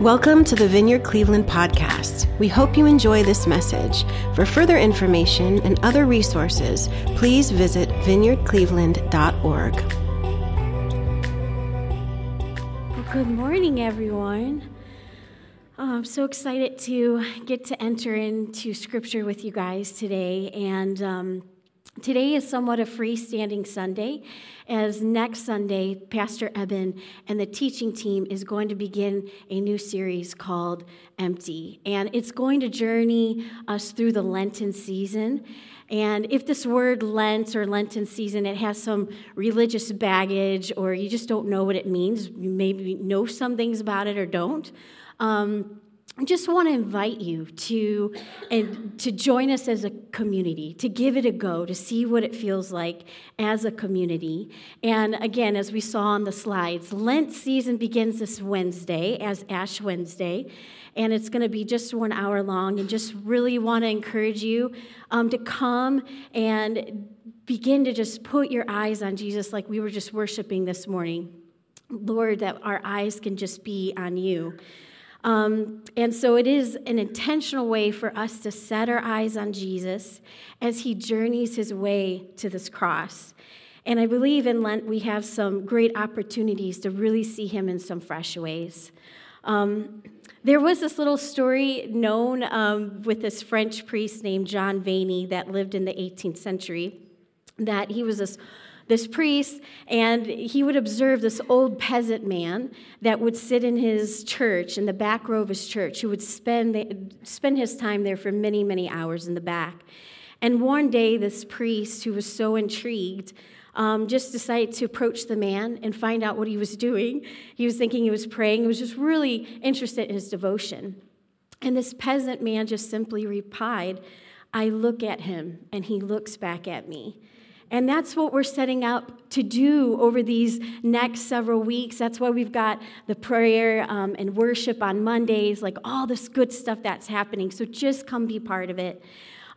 Welcome to the Vineyard Cleveland podcast. We hope you enjoy this message. For further information and other resources, please visit vineyardcleveland.org. Well, good morning, everyone. Oh, I'm so excited to get to enter into scripture with you guys today. And um, Today is somewhat a freestanding Sunday, as next Sunday, Pastor Eben and the teaching team is going to begin a new series called Empty. And it's going to journey us through the Lenten season. And if this word Lent or Lenten season, it has some religious baggage or you just don't know what it means, you maybe know some things about it or don't. Um, I just want to invite you to and to join us as a community, to give it a go, to see what it feels like as a community. And again, as we saw on the slides, Lent season begins this Wednesday as Ash Wednesday, and it's going to be just one hour long. And just really want to encourage you um, to come and begin to just put your eyes on Jesus, like we were just worshiping this morning. Lord, that our eyes can just be on you. Um, and so it is an intentional way for us to set our eyes on Jesus as he journeys his way to this cross. And I believe in Lent we have some great opportunities to really see him in some fresh ways. Um, there was this little story known um, with this French priest named John Vianney that lived in the 18th century. That he was this this priest, and he would observe this old peasant man that would sit in his church, in the back row of his church, who would spend, spend his time there for many, many hours in the back. And one day, this priest, who was so intrigued, um, just decided to approach the man and find out what he was doing. He was thinking he was praying, he was just really interested in his devotion. And this peasant man just simply replied, I look at him, and he looks back at me. And that's what we're setting up to do over these next several weeks. That's why we've got the prayer um, and worship on Mondays, like all this good stuff that's happening. So just come be part of it.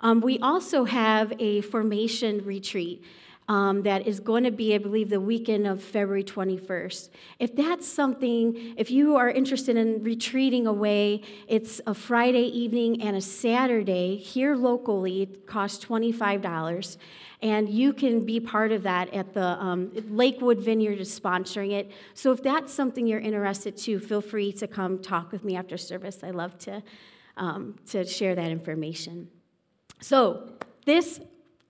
Um, we also have a formation retreat. Um, that is going to be, I believe, the weekend of February 21st. If that's something, if you are interested in retreating away, it's a Friday evening and a Saturday here locally. It costs $25 and you can be part of that at the um, Lakewood Vineyard is sponsoring it. So if that's something you're interested to, feel free to come talk with me after service. I love to um, to share that information. So this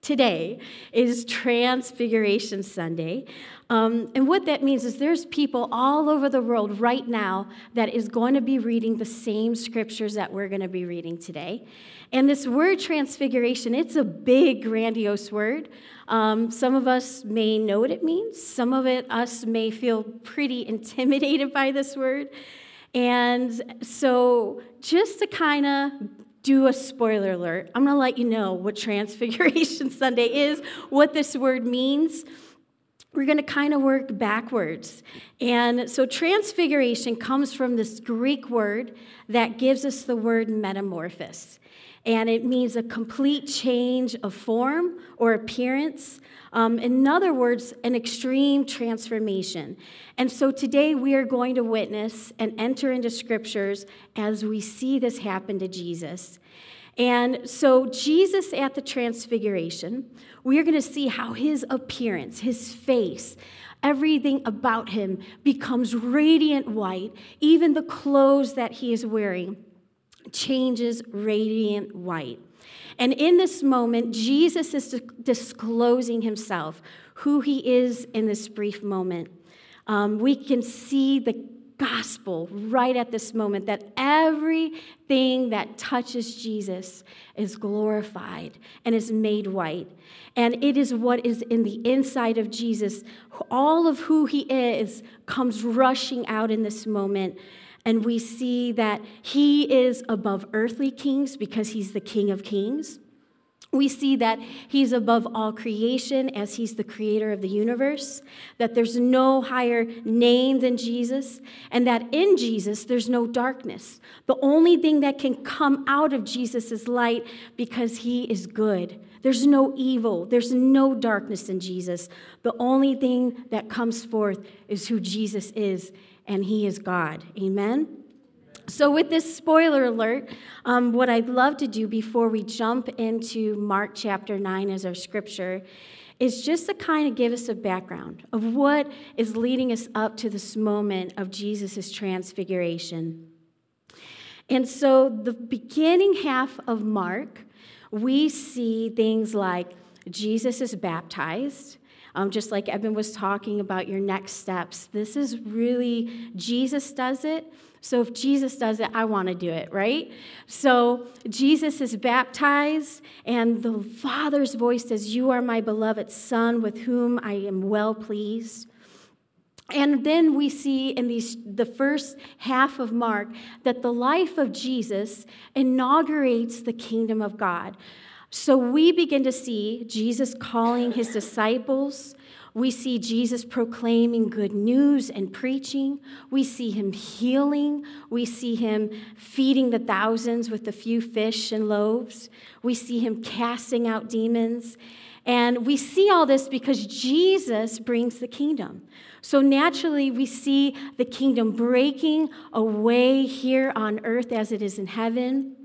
today is Transfiguration Sunday. Um, and what that means is there's people all over the world right now that is going to be reading the same scriptures that we're going to be reading today. And this word transfiguration, it's a big, grandiose word. Um, some of us may know what it means. Some of it, us may feel pretty intimidated by this word. And so, just to kind of do a spoiler alert, I'm going to let you know what Transfiguration Sunday is, what this word means we're going to kind of work backwards. And so, transfiguration comes from this Greek word that gives us the word metamorphosis and it means a complete change of form or appearance. Um, in other words, an extreme transformation. And so today we are going to witness and enter into scriptures as we see this happen to Jesus. And so, Jesus at the Transfiguration, we are going to see how his appearance, his face, everything about him becomes radiant white, even the clothes that he is wearing changes radiant white. And in this moment, Jesus is disclosing himself, who he is in this brief moment. Um, we can see the gospel right at this moment that everything that touches Jesus is glorified and is made white. And it is what is in the inside of Jesus. All of who he is comes rushing out in this moment and we see that he is above earthly kings because he's the King of Kings. we see that he's above all creation as he's the creator of the universe, that there's no higher name than Jesus, and that in Jesus there's no darkness. The only thing that can come out of Jesus is light because he is good. There's no evil, there's no darkness in Jesus. The only thing that comes forth is who Jesus is, and he is God. Amen? So, with this spoiler alert, um, what I'd love to do before we jump into Mark chapter 9 as our scripture is just to kind of give us a background of what is leading us up to this moment of Jesus' transfiguration. And so, the beginning half of Mark, we see things like Jesus is baptized. Um, just like Evan was talking about your next steps. This is really, Jesus does it. So if Jesus does it, I want to do it, right? So Jesus is baptized, and the Father's voice says, You are my beloved Son, with whom I am well pleased. And then we see in these, the first half of Mark that the life of Jesus inaugurates the kingdom of God. So we begin to see Jesus calling his disciples we see Jesus proclaiming good news and preaching. We see him healing. We see him feeding the thousands with a few fish and loaves. We see him casting out demons. And we see all this because Jesus brings the kingdom. So naturally, we see the kingdom breaking away here on earth as it is in heaven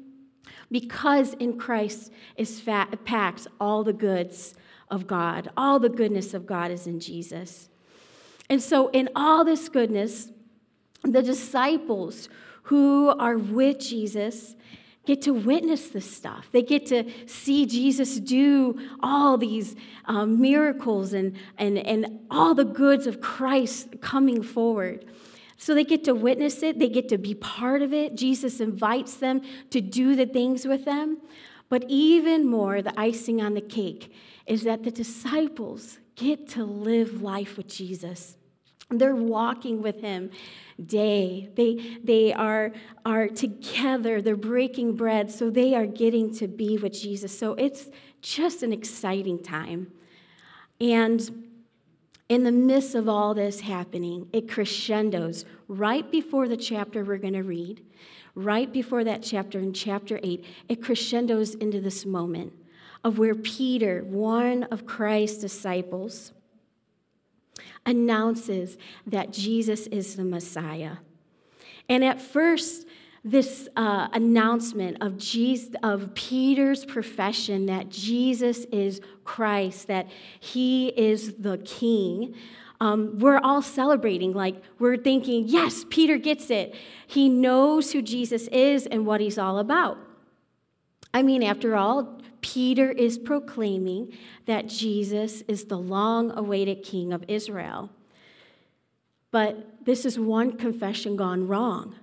because in Christ is fat, packed all the goods of God. All the goodness of God is in Jesus. And so, in all this goodness, the disciples who are with Jesus get to witness this stuff. They get to see Jesus do all these um, miracles and, and, and all the goods of Christ coming forward. So they get to witness it, they get to be part of it. Jesus invites them to do the things with them. But even more, the icing on the cake is that the disciples get to live life with Jesus. They're walking with him day. They, they are, are together. They're breaking bread. So they are getting to be with Jesus. So it's just an exciting time. And in the midst of all this happening, it crescendos right before the chapter we're going to read, right before that chapter in chapter 8, it crescendos into this moment of where Peter, one of Christ's disciples, announces that Jesus is the Messiah. And at first, this uh, announcement of, Jesus, of Peter's profession that Jesus is Christ, that he is the King, um, we're all celebrating. Like, we're thinking, yes, Peter gets it. He knows who Jesus is and what he's all about. I mean, after all, Peter is proclaiming that Jesus is the long awaited king of Israel. But this is one confession gone wrong.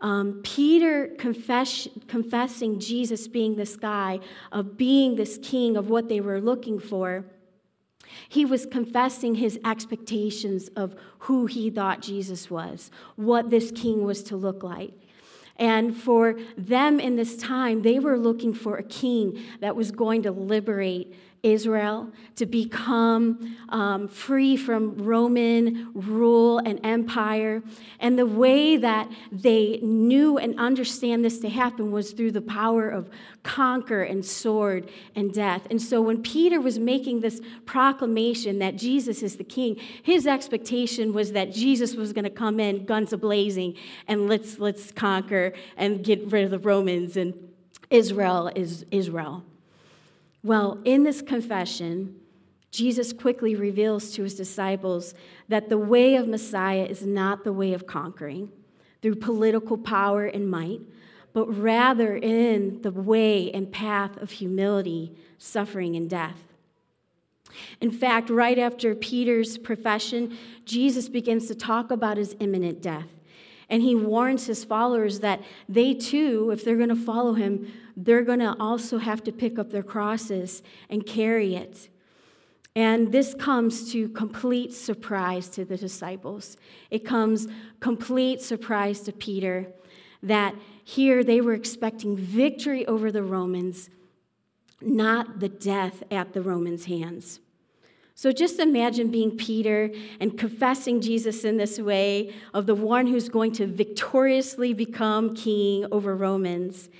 Um, Peter confess, confessing Jesus being this guy, of being this king, of what they were looking for, he was confessing his expectations of who he thought Jesus was, what this king was to look like. And for them in this time, they were looking for a king that was going to liberate Israel, to become um, free from Roman rule and empire. And the way that they knew and understand this to happen was through the power of conquer and sword and death. And so when Peter was making this proclamation that Jesus is the king, his expectation was that Jesus was going to come in guns a-blazing and let's let's conquer and get rid of the Romans and Israel is Israel. Well, in this confession, Jesus quickly reveals to his disciples that the way of Messiah is not the way of conquering through political power and might, but rather in the way and path of humility, suffering, and death. In fact, right after Peter's profession, Jesus begins to talk about his imminent death. And he warns his followers that they too, if they're going to follow him, they're going to also have to pick up their crosses and carry it. And this comes to complete surprise to the disciples. It comes complete surprise to Peter that here they were expecting victory over the Romans, not the death at the Romans' hands. So just imagine being Peter and confessing Jesus in this way of the one who's going to victoriously become king over Romans.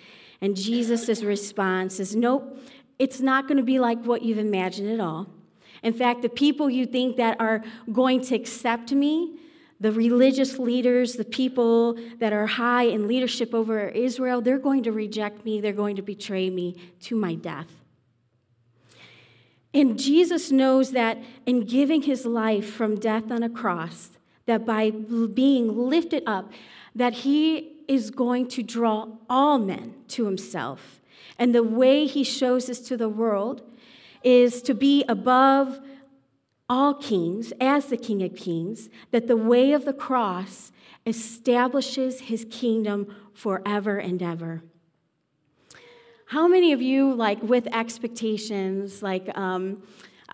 And Jesus' response is, Nope, it's not going to be like what you've imagined at all. In fact, the people you think that are going to accept me, the religious leaders, the people that are high in leadership over Israel, they're going to reject me, they're going to betray me to my death. And Jesus knows that in giving his life from death on a cross, that by being lifted up, that he is going to draw all men to himself. And the way he shows this to the world is to be above all kings, as the King of Kings, that the way of the cross establishes his kingdom forever and ever. How many of you, like with expectations, like, um,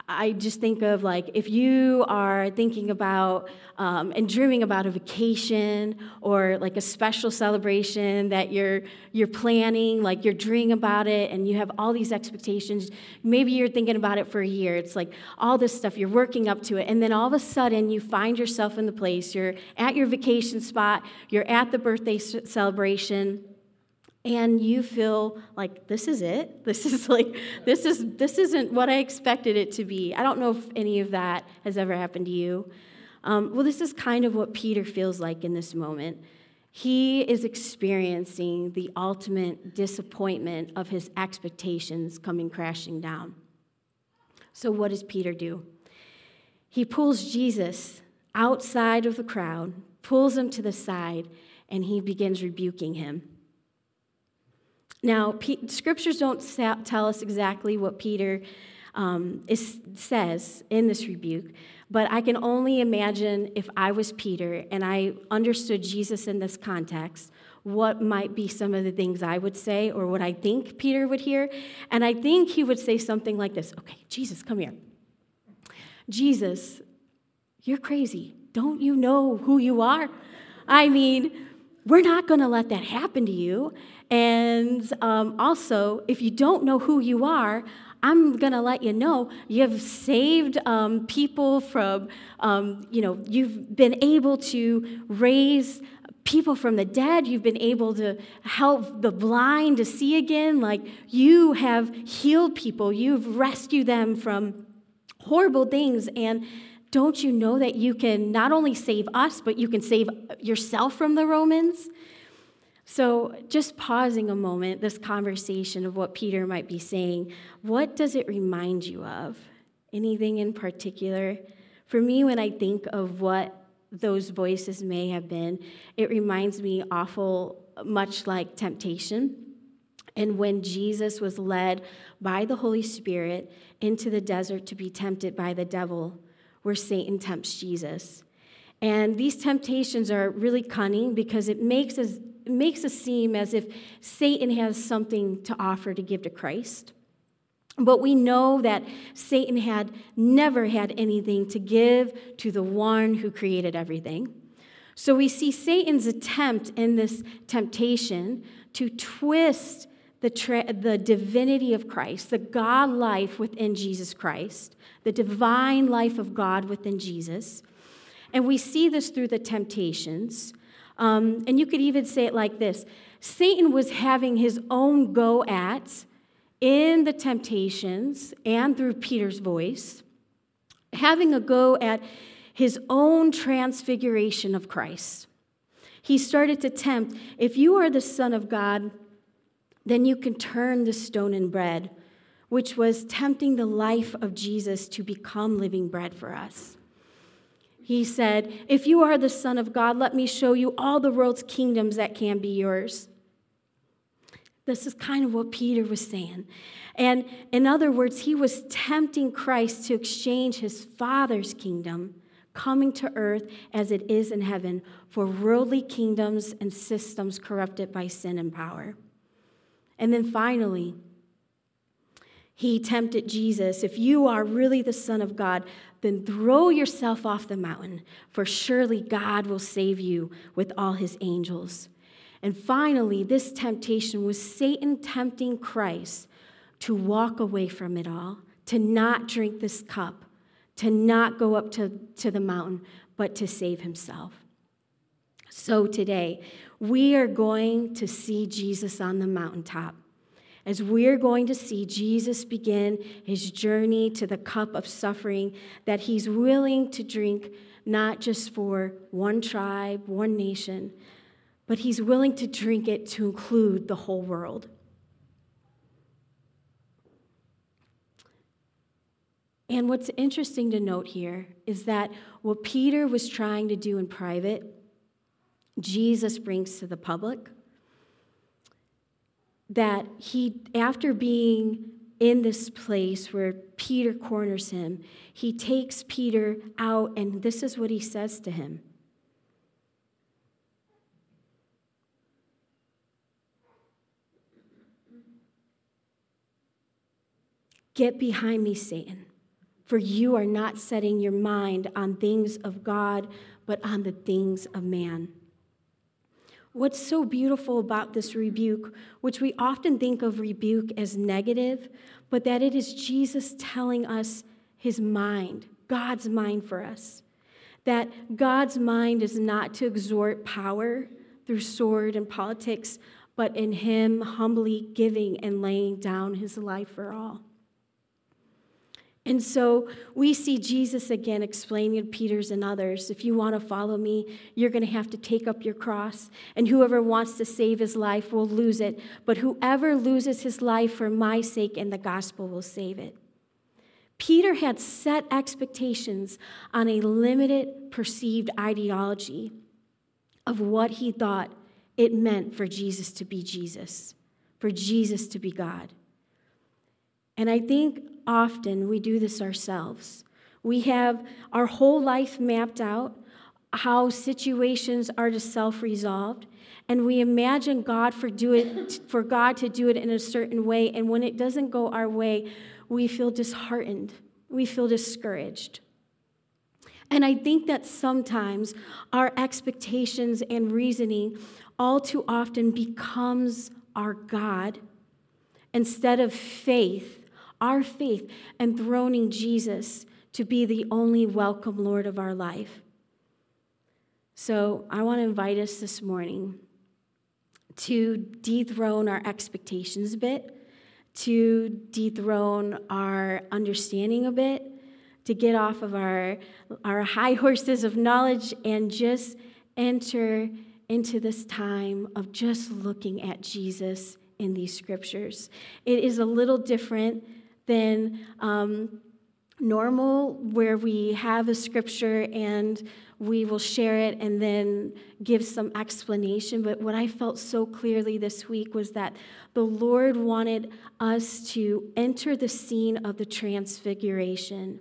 I just think of like if you are thinking about um, and dreaming about a vacation or like a special celebration that you're you're planning, like you're dreaming about it and you have all these expectations. Maybe you're thinking about it for a year. It's like all this stuff you're working up to it, and then all of a sudden you find yourself in the place. You're at your vacation spot. You're at the birthday celebration and you feel like this is it. This is like this is this isn't what i expected it to be. I don't know if any of that has ever happened to you. Um, well this is kind of what peter feels like in this moment. He is experiencing the ultimate disappointment of his expectations coming crashing down. So what does peter do? He pulls jesus outside of the crowd pulls him to the side and he begins rebuking him now, P- scriptures don't sa- tell us exactly what Peter um, is, says in this rebuke, but I can only imagine if I was Peter and I understood Jesus in this context, what might be some of the things I would say or what I think Peter would hear. And I think he would say something like this Okay, Jesus, come here. Jesus, you're crazy. Don't you know who you are? I mean, we're not going to let that happen to you. And um, also, if you don't know who you are, I'm going to let you know you've saved um, people from, um, you know, you've been able to raise people from the dead. You've been able to help the blind to see again. Like you have healed people, you've rescued them from horrible things. And don't you know that you can not only save us, but you can save yourself from the Romans? So, just pausing a moment, this conversation of what Peter might be saying, what does it remind you of? Anything in particular? For me, when I think of what those voices may have been, it reminds me awful much like temptation. And when Jesus was led by the Holy Spirit into the desert to be tempted by the devil, where Satan tempts Jesus. And these temptations are really cunning because it makes us it makes us seem as if Satan has something to offer to give to Christ. But we know that Satan had never had anything to give to the one who created everything. So we see Satan's attempt in this temptation to twist the, tra- the divinity of Christ, the God life within Jesus Christ, the divine life of God within Jesus. And we see this through the temptations. Um, and you could even say it like this Satan was having his own go at in the temptations and through Peter's voice, having a go at his own transfiguration of Christ. He started to tempt if you are the Son of God, then you can turn the stone and bread, which was tempting the life of Jesus to become living bread for us. He said, If you are the Son of God, let me show you all the world's kingdoms that can be yours. This is kind of what Peter was saying. And in other words, he was tempting Christ to exchange his Father's kingdom, coming to earth as it is in heaven, for worldly kingdoms and systems corrupted by sin and power. And then finally, he tempted Jesus, if you are really the Son of God, then throw yourself off the mountain, for surely God will save you with all his angels. And finally, this temptation was Satan tempting Christ, to walk away from it all, to not drink this cup, to not go up to, to the mountain, but to save himself. So today, we are going to see Jesus on the mountaintop. As we're going to see Jesus begin his journey to the cup of suffering that he's willing to drink, not just for one tribe, one nation, but he's willing to drink it to include the whole world. And what's interesting to note here is that what Peter was trying to do in private, Jesus brings to the public. That he, after being in this place where Peter corners him, he takes Peter out, and this is what he says to him. Get behind me, Satan for you are not setting your mind on things of God, but on the things of man. What's so beautiful about this rebuke, which we often think of rebuke as negative, but that it is Jesus telling us his mind, God's mind for us. That God's mind is not to exhort power through sword and politics, but in him humbly giving and laying down his life for all. And so we see Jesus again explaining to Peter's and others if you want to follow me, you're going to have to take up your cross. And whoever wants to save his life will lose it. But whoever loses his life for my sake and the gospel will save it. Peter had set expectations on a limited perceived ideology of what he thought it meant for Jesus to be Jesus, for Jesus to be God. And I think often we do this ourselves. We have our whole life mapped out, how situations are to self resolved, and we imagine God for, do it, for God to do it in a certain way. And when it doesn't go our way, we feel disheartened, we feel discouraged. And I think that sometimes our expectations and reasoning all too often becomes our God instead of faith our faith enthroning Jesus to be the only welcome Lord of our life. So I want to invite us this morning to dethrone our expectations a bit, to dethrone our understanding a bit, to get off of our, our high horses of knowledge and just enter into this time of just looking at Jesus in these scriptures. It is a little different than um, normal, where we have a scripture and we will share it and then give some explanation. But what I felt so clearly this week was that the Lord wanted us to enter the scene of the transfiguration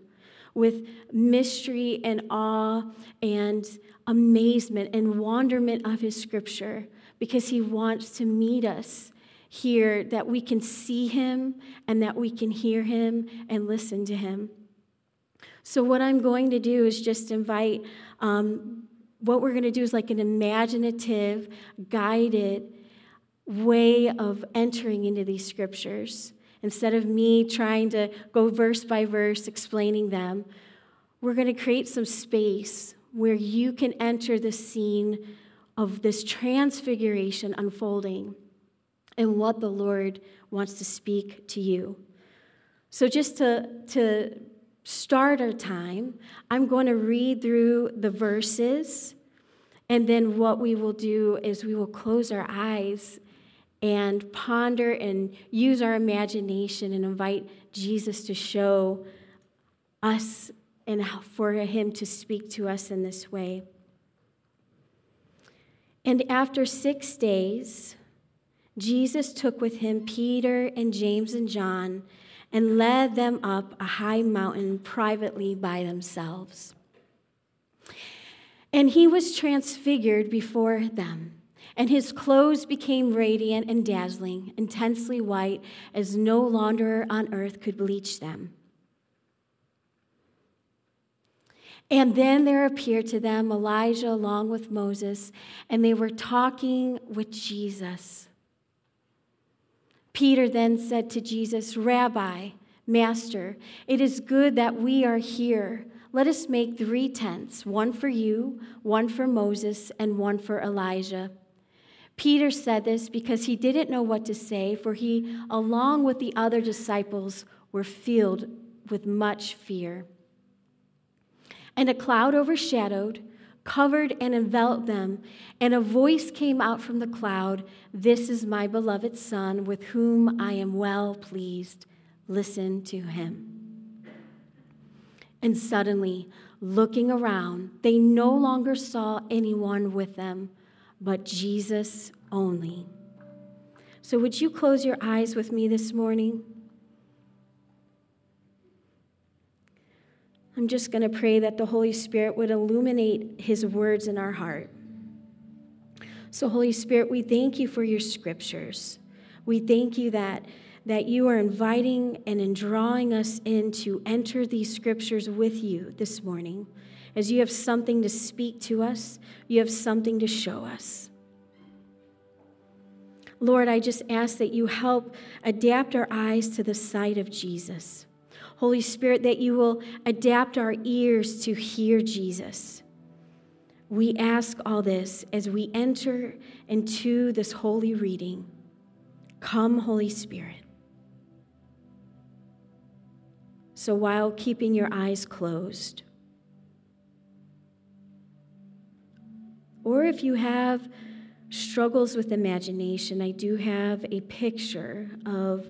with mystery and awe and amazement and wonderment of His scripture because He wants to meet us here that we can see him and that we can hear him and listen to him. So, what I'm going to do is just invite, um, what we're going to do is like an imaginative, guided way of entering into these scriptures. Instead of me trying to go verse by verse explaining them, we're going to create some space where you can enter the scene of this transfiguration unfolding and what the Lord wants to speak to you. So, just to, to start our time, I'm going to read through the verses, and then what we will do is we will close our eyes and ponder and use our imagination and invite Jesus to show us and for him to speak to us in this way. And after six days, Jesus took with him Peter and James and John and led them up a high mountain privately by themselves. And he was transfigured before them, and his clothes became radiant and dazzling, intensely white, as no launderer on earth could bleach them. And then there appeared to them Elijah along with Moses, and they were talking with Jesus. Peter then said to Jesus, Rabbi, Master, it is good that we are here. Let us make three tents one for you, one for Moses, and one for Elijah. Peter said this because he didn't know what to say, for he, along with the other disciples, were filled with much fear. And a cloud overshadowed, covered, and enveloped them, and a voice came out from the cloud This is my beloved Son, with whom I am well pleased. Listen to him. And suddenly, looking around, they no longer saw anyone with them, but Jesus only. So, would you close your eyes with me this morning? I'm just going to pray that the Holy Spirit would illuminate his words in our heart. So, Holy Spirit, we thank you for your scriptures. We thank you that that you are inviting and in drawing us in to enter these scriptures with you this morning. As you have something to speak to us, you have something to show us. Lord, I just ask that you help adapt our eyes to the sight of Jesus. Holy Spirit, that you will adapt our ears to hear Jesus. We ask all this as we enter into this holy reading. Come, Holy Spirit. So while keeping your eyes closed, or if you have struggles with imagination, I do have a picture of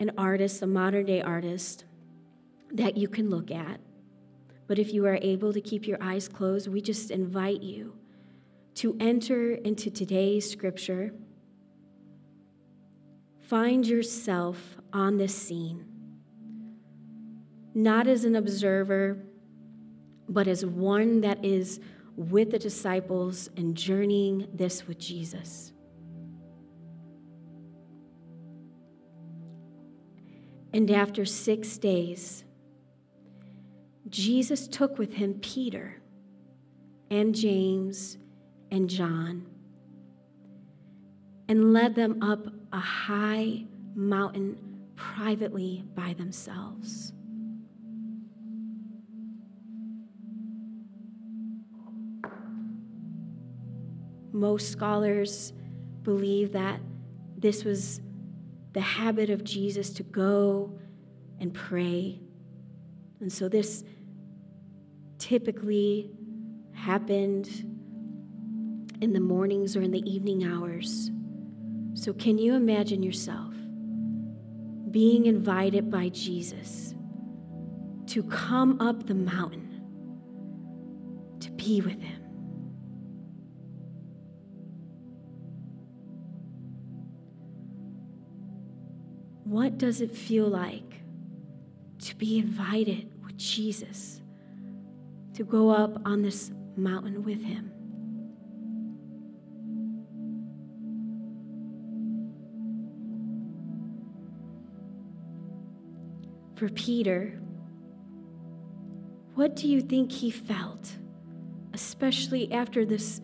an artist, a modern day artist, that you can look at. But if you are able to keep your eyes closed, we just invite you to enter into today's scripture. Find yourself on this scene, not as an observer, but as one that is with the disciples and journeying this with Jesus. And after six days, Jesus took with him Peter and James and John and led them up a high mountain privately by themselves. Most scholars believe that this was the habit of Jesus to go and pray. And so this typically happened in the mornings or in the evening hours. So, can you imagine yourself being invited by Jesus to come up the mountain to be with him. What does it feel like to be invited with Jesus to go up on this mountain with him? For Peter, what do you think he felt, especially after this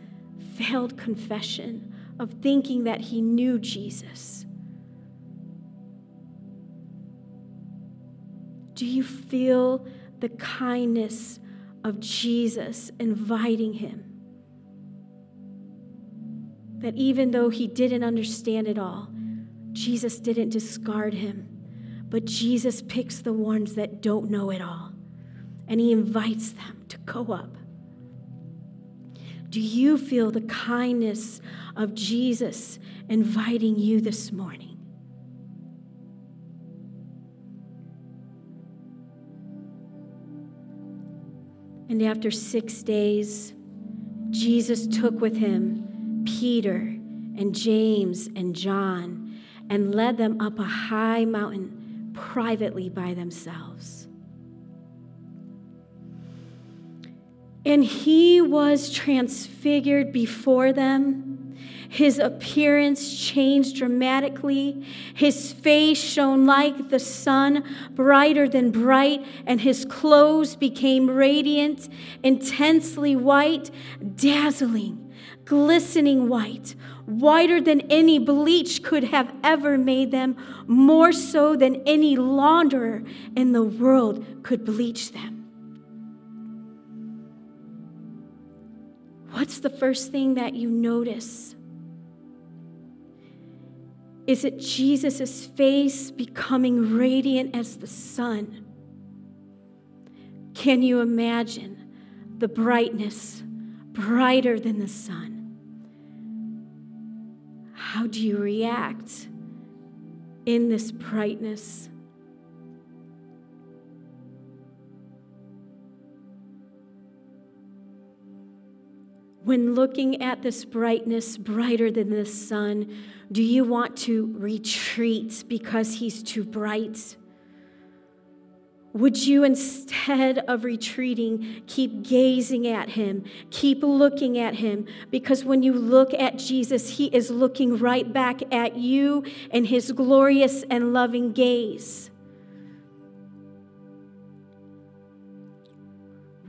failed confession of thinking that he knew Jesus? Do you feel the kindness of Jesus inviting him? That even though he didn't understand it all, Jesus didn't discard him but Jesus picks the ones that don't know it all and he invites them to go up. Do you feel the kindness of Jesus inviting you this morning? And after six days, Jesus took with him Peter and James and John and led them up a high mountain privately by themselves. And he was transfigured before them. His appearance changed dramatically. His face shone like the sun, brighter than bright, and his clothes became radiant, intensely white, dazzling. glistening white, whiter than any bleach could have ever made them, more so than any launderer in the world could bleach them. What's the first thing that you notice? Is it Jesus' face becoming radiant as the sun? Can you imagine the brightness, brighter than the sun? How do you react in this brightness? When looking at this brightness, brighter than the sun, do you want to retreat because he's too bright? Would you, instead of retreating, keep gazing at him, keep looking at him? Because when you look at Jesus, he is looking right back at you in his glorious and loving gaze.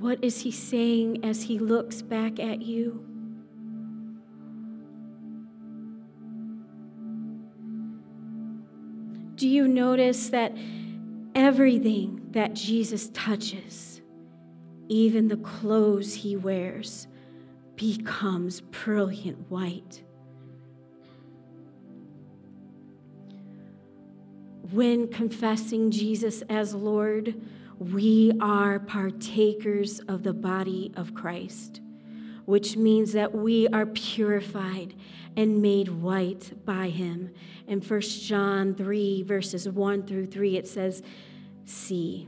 What is he saying as he looks back at you? Do you notice that everything that Jesus touches, even the clothes he wears, becomes brilliant white. When confessing Jesus as Lord, we are partakers of the body of Christ, which means that we are purified and made white by him. In 1 John 3, verses 1 through 3, it says, see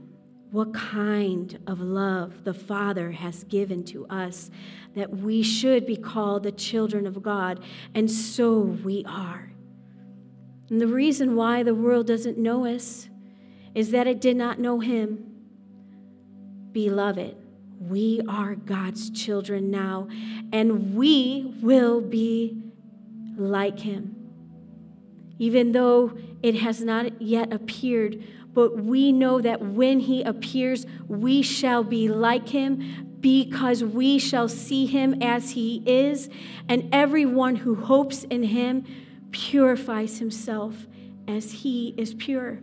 what kind of love the Father has given to us that we should be called the children of God, and so we are. And the reason why the world doesn't know us is that it did not know Him. Beloved, we are God's children now, and we will be like Him. Even though it has not yet appeared, but we know that when he appears, we shall be like him because we shall see him as he is, and everyone who hopes in him purifies himself as he is pure.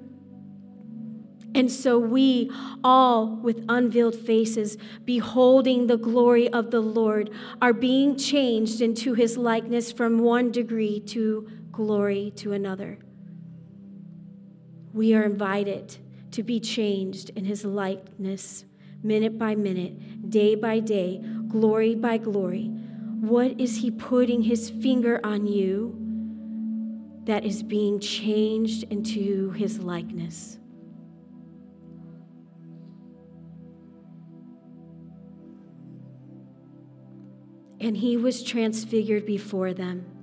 And so we, all with unveiled faces, beholding the glory of the Lord, are being changed into his likeness from one degree to glory to another we are invited to be changed in his likeness minute by minute, day by day, glory by glory. What is he putting his finger on you that is being changed into his likeness? And he was transfigured before them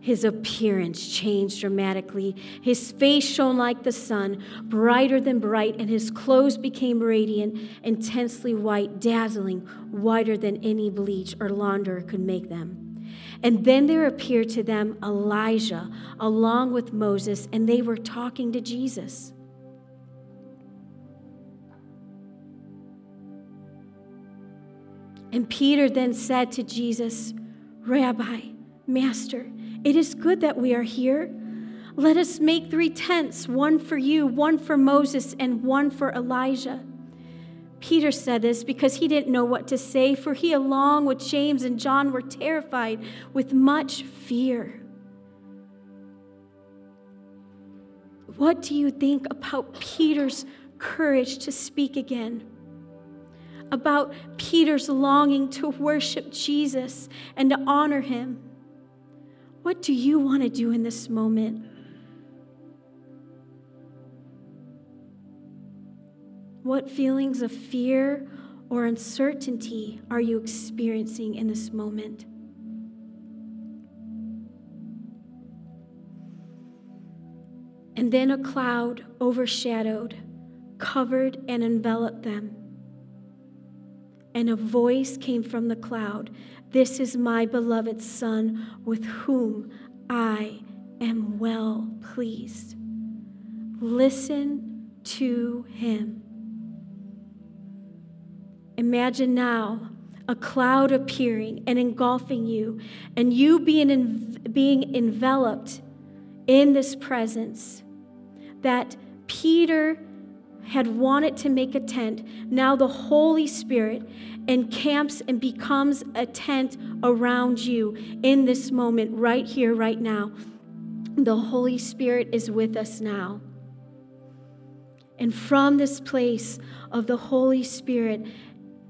his appearance changed dramatically. His face shone like the sun, brighter than bright, and his clothes became radiant, intensely white, dazzling, whiter than any bleach or launderer could make them. And then there appeared to them Elijah along with Moses, and they were talking to Jesus. And Peter then said to Jesus, Rabbi, Master, it is good that we are here. Let us make three tents one for you, one for Moses, and one for Elijah. Peter said this because he didn't know what to say, for he, along with James and John, were terrified with much fear. What do you think about Peter's courage to speak again? About Peter's longing to worship Jesus and to honor him? What do you want to do in this moment? What feelings of fear or uncertainty are you experiencing in this moment? And then a cloud overshadowed, covered, and enveloped them. And a voice came from the cloud this is my beloved Son, with whom I am well pleased. Listen to him. Imagine now a cloud appearing and engulfing you, and you being, en- being enveloped in this presence. That Peter had wanted to make a tent. Now the Holy Spirit encamps and becomes a tent around you in this moment, right here, right now. The Holy Spirit is with us now. And from this place of the Holy Spirit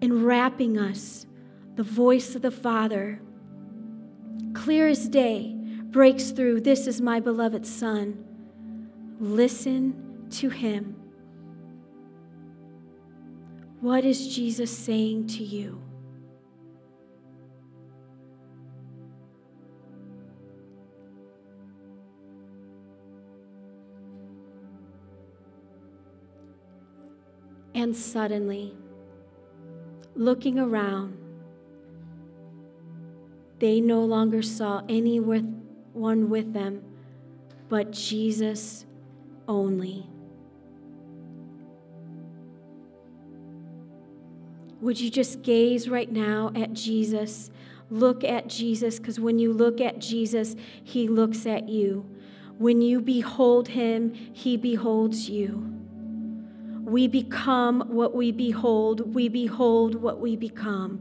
enwrapping us, the voice of the Father, clear as day, breaks through This is my beloved Son. Listen to him. What is Jesus saying to you? And suddenly, looking around, they no longer saw anyone with them but Jesus only. Would you just gaze right now at Jesus? Look at Jesus, because when you look at Jesus, he looks at you. When you behold him, he beholds you. We become what we behold, we behold what we become.